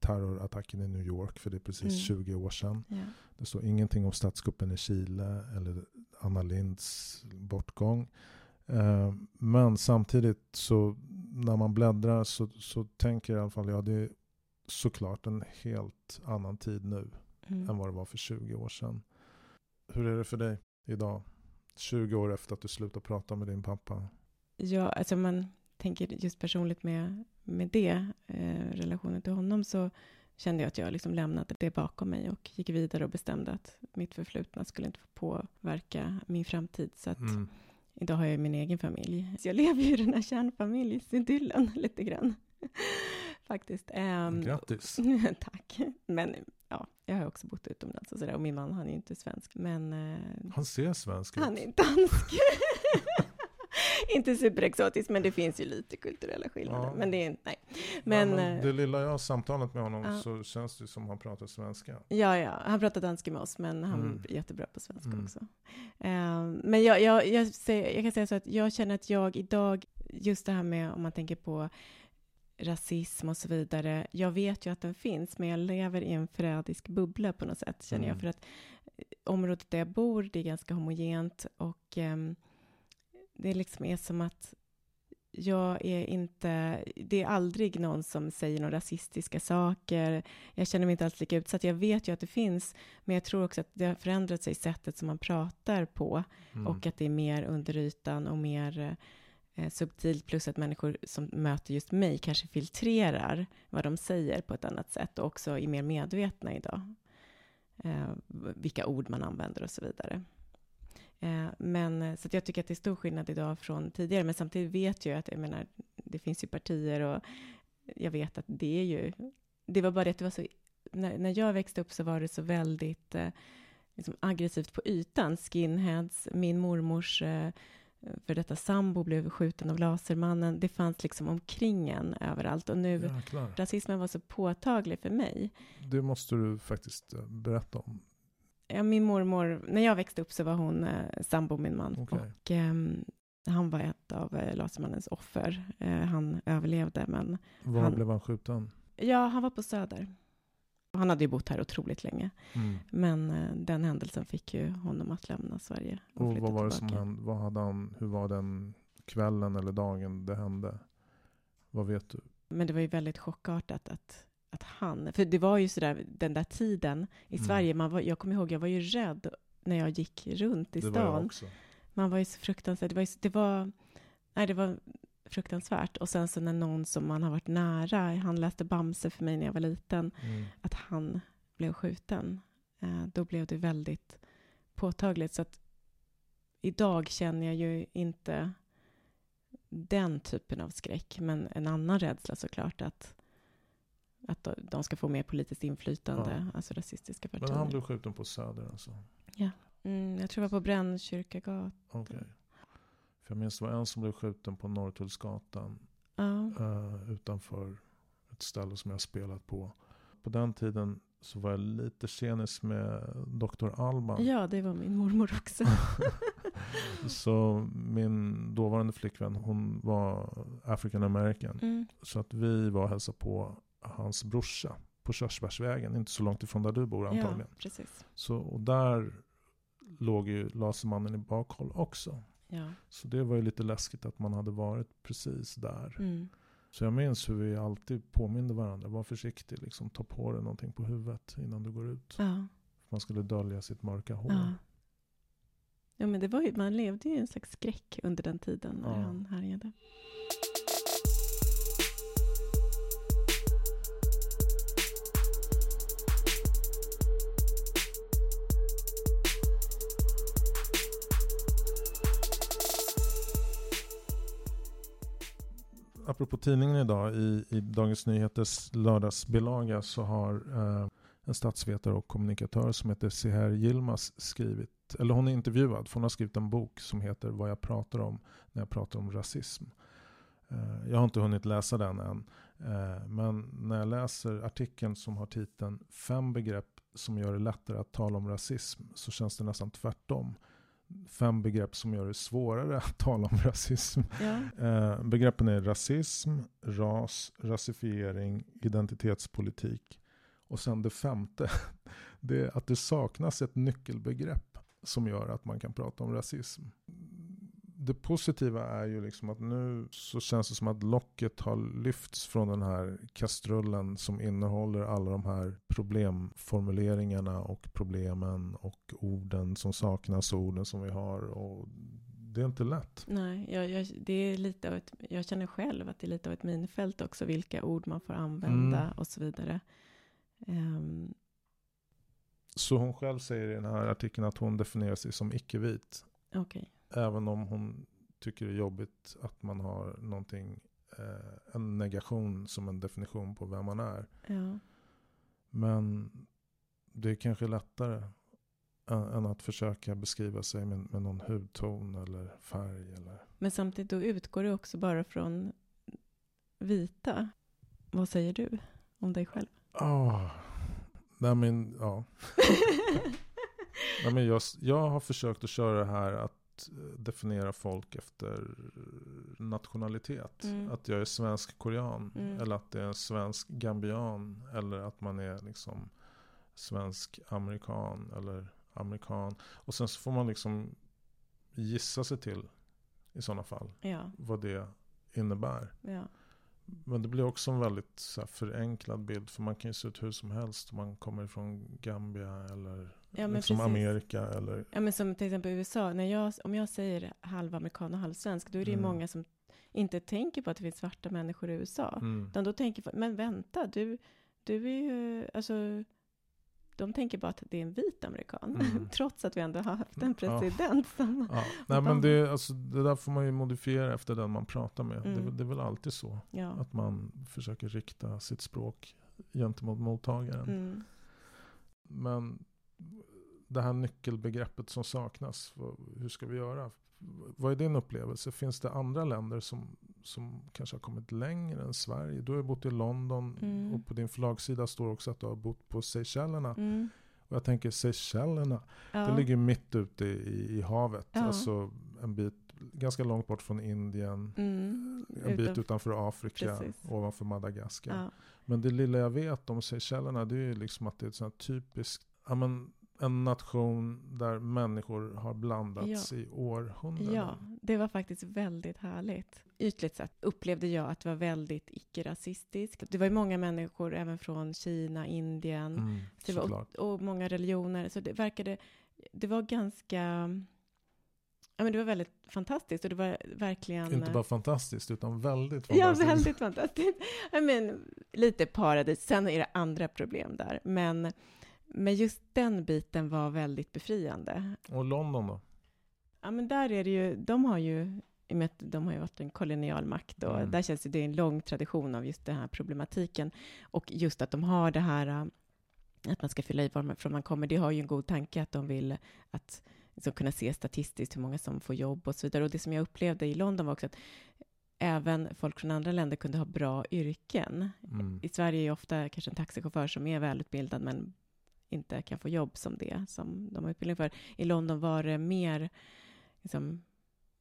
terrorattacken i New York. För det är precis Mm. 20 år sedan. Ja. Det står ingenting om statskuppen i Chile eller Anna Linds bortgång. Eh, Men samtidigt så när man bläddrar så, så tänker jag i alla fall jag det är såklart en helt annan tid nu Mm. än vad det var för 20 år sedan. Hur är det för dig idag? 20 år efter att du slutade prata med din pappa. Ja, alltså man tänker just personligt med, med det, eh, relationen till honom, så kände jag att jag liksom lämnade det bakom mig och gick vidare och bestämde att mitt förflutna skulle inte få påverka min framtid. Så att Mm. idag har jag min egen familj. Så jag lever ju i den här kärnfamiljsidyllen lite grann. Faktiskt. Ehm, Grattis. Tack. Men ja, jag har också bott utomlands och sådär. Och min man, han är ju inte svensk. Men eh, Han ser svensk ut. han är dansk. inte superexotisk, men det finns ju lite kulturella skillnader. Ja. Men det är nej. Ja, Men, men eh, det lilla jag har samtalat med honom Ja. så känns det som han pratar svenska. ja, ja, han pratar danska med oss, men han Mm. är jättebra på svenska Mm. också. Eh, men jag, jag, jag, säger, jag kan säga så att jag känner att jag idag, just det här med om man tänker på rasism och så vidare. Jag vet ju att den finns, men jag lever i en förrädisk bubbla på något sätt, känner jag. Mm. För att eh, området där jag bor, det är ganska homogent och ehm, det liksom är som att jag är inte, det är aldrig någon som säger några rasistiska saker. Jag känner mig inte alls lika utsatt. Jag vet ju att det finns, men jag tror också att det har förändrat sig sättet som man pratar på Mm. och att det är mer under ytan och mer eh, subtilt plus att människor som möter just mig kanske filtrerar vad de säger på ett annat sätt och också är mer medvetna idag. Eh, vilka ord man använder och så vidare. Eh, men eh, så jag tycker att det är stor skillnad idag från tidigare, men samtidigt vet jag att jag menar, det finns ju partier och jag vet att det är ju, det var bara det att det var så, när, när jag växte upp så var det så väldigt eh, liksom aggressivt på ytan, skinheads, min mormors eh, för detta sambo blev skjuten av Lasermannen. Det fanns liksom omkring en överallt och nu Jäklar. rasismen var så påtaglig för mig. Det måste du faktiskt eh, berätta om. Ja, min mormor, när jag växte upp så var hon eh, sambo min man Okej. och ehm, han var ett av eh, Lasermannens offer. Eh, han överlevde, men Var Han- blev han skjuten? ja, han var på Söder. Han hade ju bott här otroligt länge, Mm. men eh, den händelsen fick ju honom att lämna Sverige. Och, Och vad var det som tillbaka. hände? Vad hade han, hur var den kvällen eller dagen det hände? Vad vet du? Men det var ju väldigt chockartat att, att han, för det var ju sådär den där tiden i Mm. Sverige, man var, jag kommer ihåg, jag var ju rädd när jag gick runt i det stan. Man var ju så fruktansvärt, det var, ju, det var, nej det var fruktansvärt. Och sen så när någon som man har varit nära, han läste Bamse för mig när jag var liten, Mm. att han blev skjuten, eh, då blev det väldigt påtagligt. Så att idag känner jag ju inte den typen av skräck, men en annan rädsla såklart att, att de ska få mer politiskt inflytande, alltså rasistiska partier. Men han blev skjuten på Söder alltså? mm, jag tror det var på Brännkyrkagatan. Okej. För jag minns det var en som blev skjuten på Norrtullsgatan Ja. eh, utanför ett ställe som jag spelat på. På den tiden så var jag lite tjenis med Dr. Alban. ja, det var min mormor också. Så min dåvarande flickvän hon var African American. Mm. Så att vi var och hälsade på hans brorsa på Körsbärsvägen. Inte så långt ifrån där du bor Ja, antagligen. precis. Så, och där låg ju Lasermannen i bakhåll också. Ja. Så det var ju lite läskigt att man hade varit precis där. Mm. Så jag minns hur vi alltid påminde varandra. Var försiktig, liksom, ta på dig någonting på huvudet innan du går ut. Ja. Man skulle dölja sitt mörka hår. Ja. ja, men det var ju, man levde ju i en slags skräck under den tiden när Ja. han härjade. Apropå tidningen idag, i, i Dagens Nyheters lördagsbilaga så har eh, en statsvetare och kommunikatör som heter Seher Yilmaz skrivit, eller hon är intervjuad, för hon har skrivit en bok som heter Vad jag pratar om när jag pratar om rasism. Eh, jag har inte hunnit läsa den än, eh, men när jag läser artikeln som har titeln Fem begrepp som gör det lättare att tala om rasism så känns det nästan tvärtom. Fem begrepp som gör det svårare att tala om rasism. Ja. Eh, begreppen är rasism, ras, rasifiering, identitetspolitik. Och sen det femte, det är att det saknas ett nyckelbegrepp som gör att man kan prata om rasism. Det positiva är ju liksom att nu så känns det som att locket har lyfts från den här kastrullen som innehåller alla de här problemformuleringarna och problemen och orden som saknas och orden som vi har. Och det är inte lätt. Nej, jag, jag, det är lite av ett, jag känner själv att det är lite av ett minfält också, vilka ord man får använda Mm. och så vidare. Ehm, Så hon själv säger i den här artikeln att hon definierar sig som icke-vit. Okej, Även om hon tycker det är jobbigt att man har någonting, eh, en negation som en definition på vem man är. ja. Men det är kanske lättare än, att försöka beskriva sig med, med någon hudton eller färg. Eller. Men samtidigt då utgår det också bara från vita. Vad säger du om dig själv? Oh. Nej, men, ja. Nej, men jag, jag har försökt att köra det här att att eh, definiera folk efter nationalitet. Mm. Att jag är svensk korean. Mm. Eller att det är en svensk gambian. Eller att man är liksom svensk amerikan. Eller amerikan. Och sen så får man liksom gissa sig till i sådana fall. Ja, Vad det innebär. ja. Men det blir också en väldigt så här, förenklad bild. För man kan ju se ut hur som helst. Om man kommer från Gambia eller Ja, men liksom precis. Amerika. Eller, Ja, men som till exempel USA, när jag, om jag säger halvamerikan och halvsvensk, då är det ju Mm. många som inte tänker på att det finns svarta människor i USA. mm. Utan då tänker folk, men vänta, du, du är ju, alltså, de tänker bara att det är en vit amerikan. Mm. Trots att vi ändå har haft en Ja. president som... Ja. Nej, men det, alltså, det där får man ju modifiera efter den man pratar med. Det, är Mm. väl- det är väl alltid så. Ja. Att man försöker rikta sitt språk gentemot mottagaren. Mm. Men det här nyckelbegreppet som saknas, hur ska vi göra? Vad är din upplevelse? Finns det andra länder som, som kanske har kommit längre än Sverige? Du har ju bott i London Mm. och på din förlagssida står också att du har bott på Seychellerna. Mm. Och jag tänker Seychellerna, Ja. det ligger mitt ute i, i havet. Ja. Alltså en bit, ganska långt bort från Indien. Mm. En bit Utanför- utanför Afrika, Precis. ovanför Madagaskar. Ja. Men det lilla jag vet om Seychellerna det är ju liksom att det är ett sånt här typiskt, ja men en nation där människor har blandats i århundraden. Ja, det var faktiskt väldigt härligt. Ytligt sett upplevde jag att det var väldigt icke-rasistiskt. Det var ju många människor även från Kina, Indien Mm, det var, och, och många religioner. Så det verkade, det var ganska, ja men det var väldigt fantastiskt och det var verkligen... Inte bara fantastiskt utan väldigt Ja, fantastiskt. väldigt fantastiskt. Ja, men, lite paradis. Sen är det andra problem där. Men, men just den biten var väldigt befriande. Och London då? Ja, men där är det ju, de har ju, i och med att de har ju varit en kolonialmakt och Mm. där känns det, det är en lång tradition av just den här problematiken. Och just att de har det här, äh, att man ska fylla i varifrån man kommer, det har ju en god tanke att de vill att liksom kunna se statistiskt hur många som får jobb och så vidare. Och det som jag upplevde i London var också att även folk från andra länder kunde ha bra yrken. Mm. I Sverige är ju ofta kanske en taxichaufför som är välutbildad men inte kan få jobb som det som de har utbildning för. I London var det mer, liksom,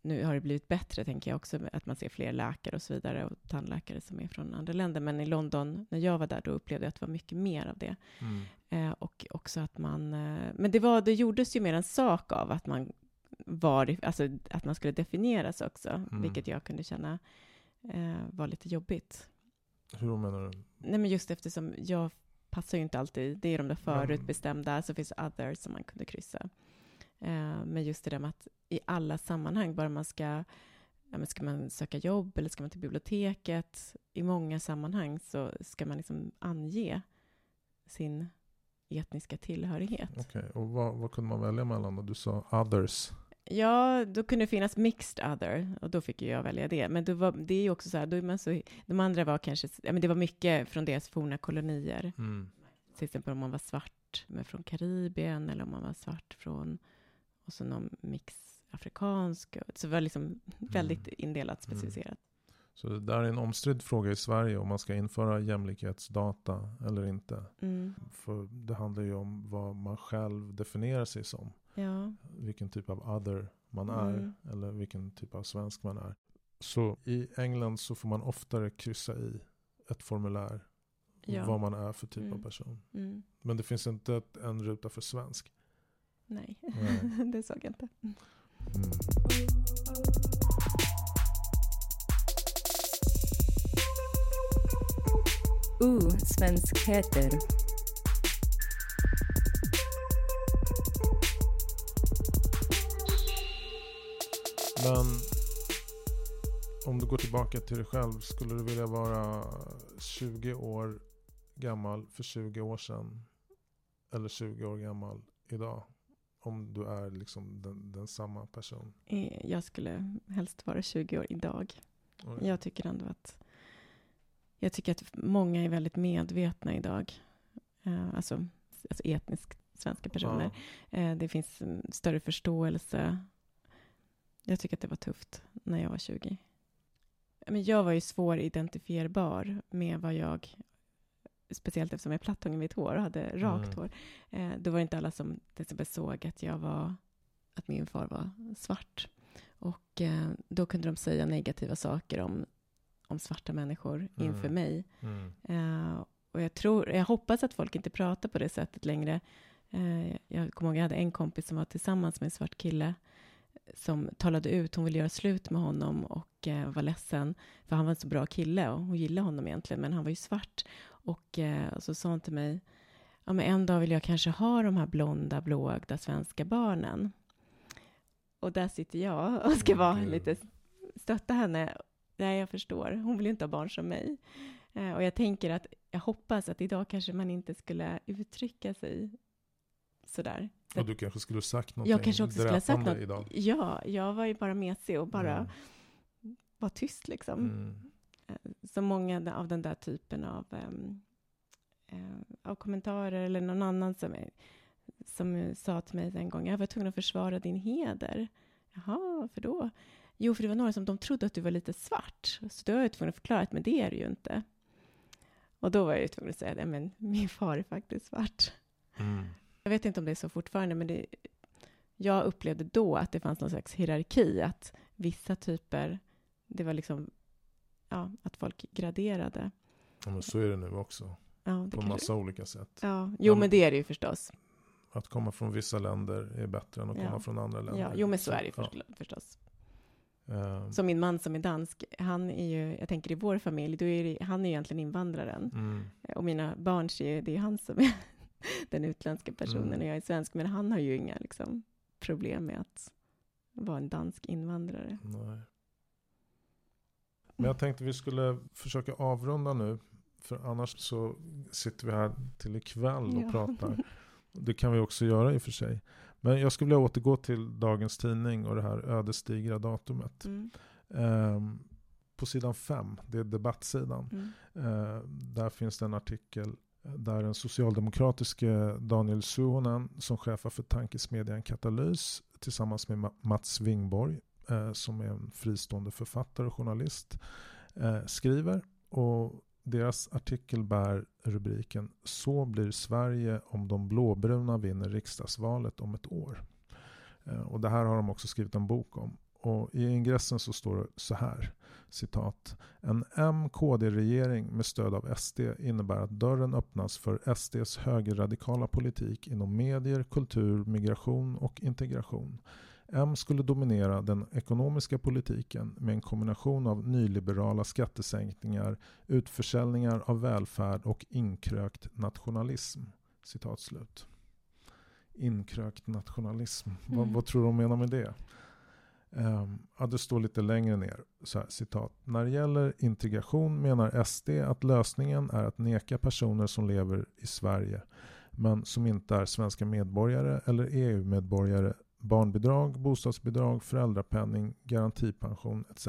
nu har det blivit bättre tänker jag också, att man ser fler läkare och så vidare och tandläkare som är från andra länder. Men i London, när jag var där, då upplevde jag att det var mycket mer av det. Mm. Eh, och också att man, eh, men det, var, det gjordes ju mer en sak av att man var, alltså att man skulle definieras också, Mm. vilket jag kunde känna eh, var lite jobbigt. Hur menar du? Nej, men just eftersom jag passar ju inte alltid. Det är de där förutbestämda, så finns others som man kunde kryssa. Eh, men just det där med att i alla sammanhang, bara man ska, ja, ska man söka jobb eller ska man till biblioteket, i många sammanhang så ska man liksom ange sin etniska tillhörighet. Okej, och vad, vad kunde man välja mellan då? Du sa others. Ja, då kunde det finnas mixed other och då fick ju jag välja det. Men var, det är ju också så här, då är man så, de andra var kanske, ja, men det var mycket från deras forna kolonier. Mm. Till exempel om man var svart men från Karibien eller om man var svart från, och så någon mix afrikansk. Så det var liksom väldigt indelat, Mm. specificerat. Så det där är en omstridd fråga i Sverige om man ska införa jämlikhetsdata eller inte. Mm. För det handlar ju om vad man själv definierar sig som. Ja. Vilken typ av other man är. Mm. Eller vilken typ av svensk man är. Så i England så får man oftare kryssa i ett formulär. Ja. Vad man är för typ av Mm. person. Mm. Men det finns inte ett, en ruta för svensk. Nej, Nej. det såg jag inte. Mm. Uh, svenskheter. Men om du går tillbaka till dig själv. Skulle du vilja vara 20 år gammal för 20 år sedan? Eller 20 år gammal idag? Om du är liksom den, den samma person. Eh, Jag skulle helst vara 20 år idag. Oj. Jag tycker ändå att jag tycker att många är väldigt medvetna idag. Eh, alltså, alltså etniskt svenska personer. Eh, det finns en större förståelse. Jag tycker att det var tufft när jag var 20. Men jag var ju svåridentifierbar med vad jag, speciellt eftersom jag vid ett hår och hade rakt Mm. hår. Eh, då var det inte alla som till exempel såg att jag var att min far var svart. Och eh, då kunde de säga negativa saker om, om svarta människor inför Mm. mig. Mm. Eh, och jag, tror, jag hoppas att folk inte pratar på det sättet längre. Jag kommer ihåg jag hade en kompis som var tillsammans med en svart kille som talade ut, hon ville göra slut med honom och eh, var ledsen, för han var en så bra kille och hon gillade honom egentligen, men han var ju svart. Och eh, så sa hon till mig, ja men en dag vill jag kanske ha de här blonda, blåögda svenska barnen. Och där sitter jag och ska vara lite, stötta henne. Nej, jag förstår, hon vill ju inte ha barn som mig. Eh, och jag tänker att, jag hoppas att idag kanske man inte skulle uttrycka sig sådär. Och du kanske skulle sagt någonting Jag kanske också skulle ha sagt något. idag. Ja, jag var ju bara mesig och bara Mm. var tyst liksom. Mm. Så många av den där typen av, ehm, eh, av kommentarer eller någon annan som, som sa till mig en gång, jag var tvungen att försvara din heder. Jaha, varför då? Jo, för det var några som de trodde att du var lite svart. Så då var jag tvungen att förklara att men det är du ju inte. Och då var jag ju tvungen att säga det, men min far är faktiskt svart. Mm. Jag vet inte om det är så fortfarande, men det, jag upplevde då att det fanns någon slags hierarki, att vissa typer, det var liksom, ja, att folk graderade. Ja, men så är det nu också. Ja, det På massa olika sätt. Ja, jo, Ja, men det är det ju förstås. Att komma från vissa länder är bättre än att Ja. komma från andra länder. Ja, jo, men så är det ju ja. förstås- förstås. Eh, Som min man som är dansk, han är ju, jag tänker i vår familj, då är det, han är ju egentligen invandraren. mm. Och mina barn ser ju, det är ju han som är den utländska personen Mm. och jag är svensk, men han har ju inga liksom, problem med att vara en dansk invandrare. Nej. Men jag tänkte vi skulle försöka avrunda nu. För annars så sitter vi här till ikväll och Ja. pratar. Det kan vi också göra i och för sig. Men jag skulle vilja återgå till dagens tidning och det här ödesdigra datumet. Mm, Ehm, på sidan 5, det är debattsidan. mm, Eh, där finns det en artikel där den socialdemokratiske Daniel Suhonen som chefar för tankesmedjan Katalys tillsammans med Mats Wingborg eh, som är en fristående författare och journalist eh, skriver. Och deras artikel bär rubriken Så blir Sverige om de blåbruna vinner riksdagsvalet om ett år. Eh, och det här har de också skrivit en bok om. Och i ingressen så står det så här, citat. En M-KD-regering med stöd av SD innebär att dörren öppnas för SDs högerradikala politik inom medier, kultur, migration och integration. M skulle dominera den ekonomiska politiken med en kombination av nyliberala skattesänkningar, utförsäljningar av välfärd och inkrökt nationalism. Citat slut. Inkrökt nationalism. Vad, Mm. vad tror du de menar med det? Um, ja, det står lite längre ner, så här, citat. När det gäller integration menar SD att lösningen är att neka personer som lever i Sverige men som inte är svenska medborgare eller EU-medborgare barnbidrag, bostadsbidrag, föräldrapenning, garantipension etc.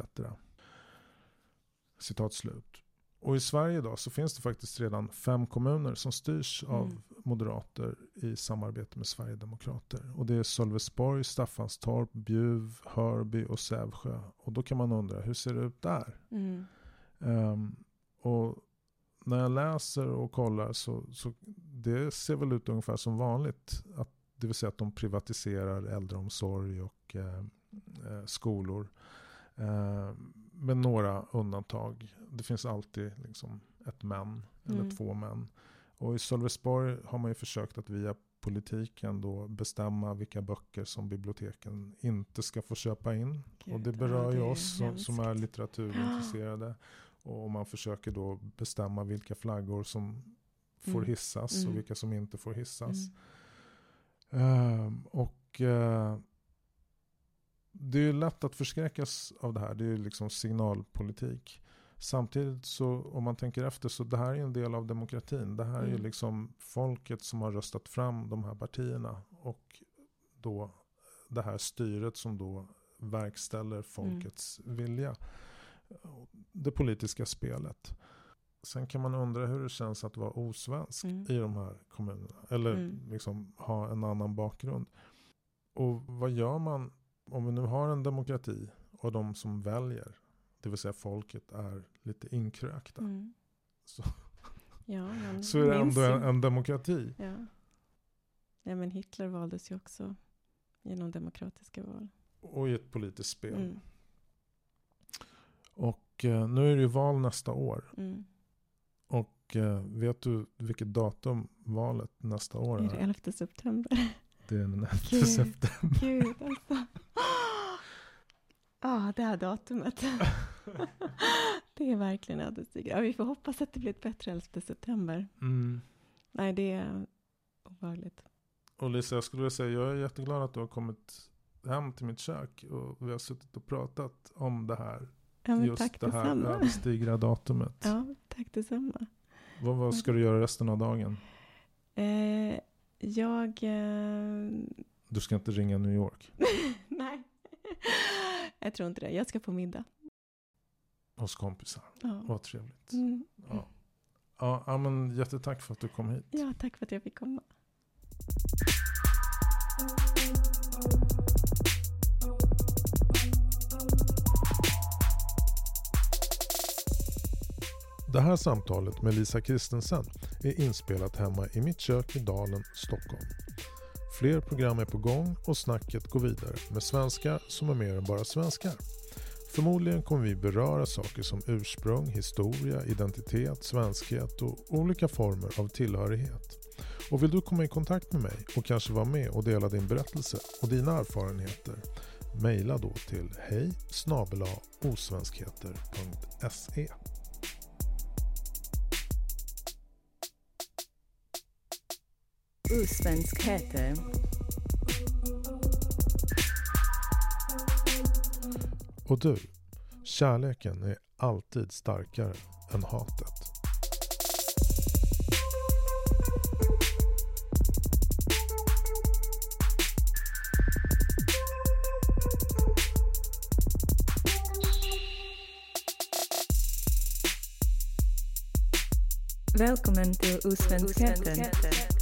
Citat slut. Och i Sverige idag så finns det faktiskt redan fem kommuner som styrs av Mm. moderater i samarbete med Sverigedemokrater. Och det är Sölvesborg, Staffanstorp, Bjuv, Hörby och Sävsjö. Och då kan man undra, hur ser det ut där? mm, Ehm, och när jag läser och kollar så, så det ser väl ut ungefär som vanligt. Att, det vill säga att de privatiserar äldreomsorg och eh, eh, skolor. Eh, med några undantag. Det finns alltid liksom ett men eller Mm. två män. Och i Sölvesborg har man ju försökt att via politiken då bestämma vilka böcker som biblioteken inte ska få köpa in. Gud, och det ja, berör ju det är oss som, som är litteraturintresserade. Och man försöker då bestämma vilka flaggor som får Mm. hissas Mm. och vilka som inte får hissas. Mm. Ehm, och eh, det är lätt att förskräckas av det här. Det är liksom signalpolitik. Samtidigt så om man tänker efter så det här är en del av demokratin. Det här är Mm. liksom folket som har röstat fram de här partierna. Och då det här styret som då verkställer folkets vilja. Det politiska spelet. Sen kan man undra hur det känns att vara osvensk Mm. i de här kommunerna. Eller Mm. liksom ha en annan bakgrund. Och vad gör man om vi nu har en demokrati och de som väljer, det vill säga folket, är lite inkrökta. Mm. Så, Ja, så är det ändå en, en demokrati. Ja. ja, men Hitler valdes ju också genom demokratiska val. Och i ett politiskt spel. Mm. Och eh, nu är det ju val nästa år. Mm. Och eh, vet du vilket datum valet nästa år Är det är? 11 september? Det är den 11 Gud. september. Gud alltså. Ja, det här datumet. det är verkligen ödesdigert. Ja, vi får hoppas att det blir ett bättre 11 september. Mm. Nej, det är obehagligt. Och Lisa, jag skulle vilja säga jag är jätteglad att du har kommit hem till mitt kök. Och vi har suttit och pratat om det här. Ja, just tack det här detsamma. ödesdigra datumet. Ja, tack detsamma. Vad, vad ska du göra resten av dagen? Eh, jag... Eh, Du ska inte ringa New York nej, jag tror inte det. Jag ska på middag. hos kompisar. Ja. Vad trevligt. Mm. Ja. Ja, men jättetack för att du kom hit. ja, tack för att jag fick komma. Det här samtalet med Lisa Kristensen är inspelat hemma i mitt kök i Dalen, Stockholm. Fler program är på gång och snacket går vidare med svenskar som är mer än bara svenskar. Förmodligen kommer vi beröra saker som ursprung, historia, identitet, svenskhet och olika former av tillhörighet. Och vill du komma i kontakt med mig och kanske vara med och dela din berättelse och dina erfarenheter Mejla då till hej osvenskheter.se Osvenskheter. Och du, kärleken är alltid starkare än hatet. Välkommen till Osvenskheter.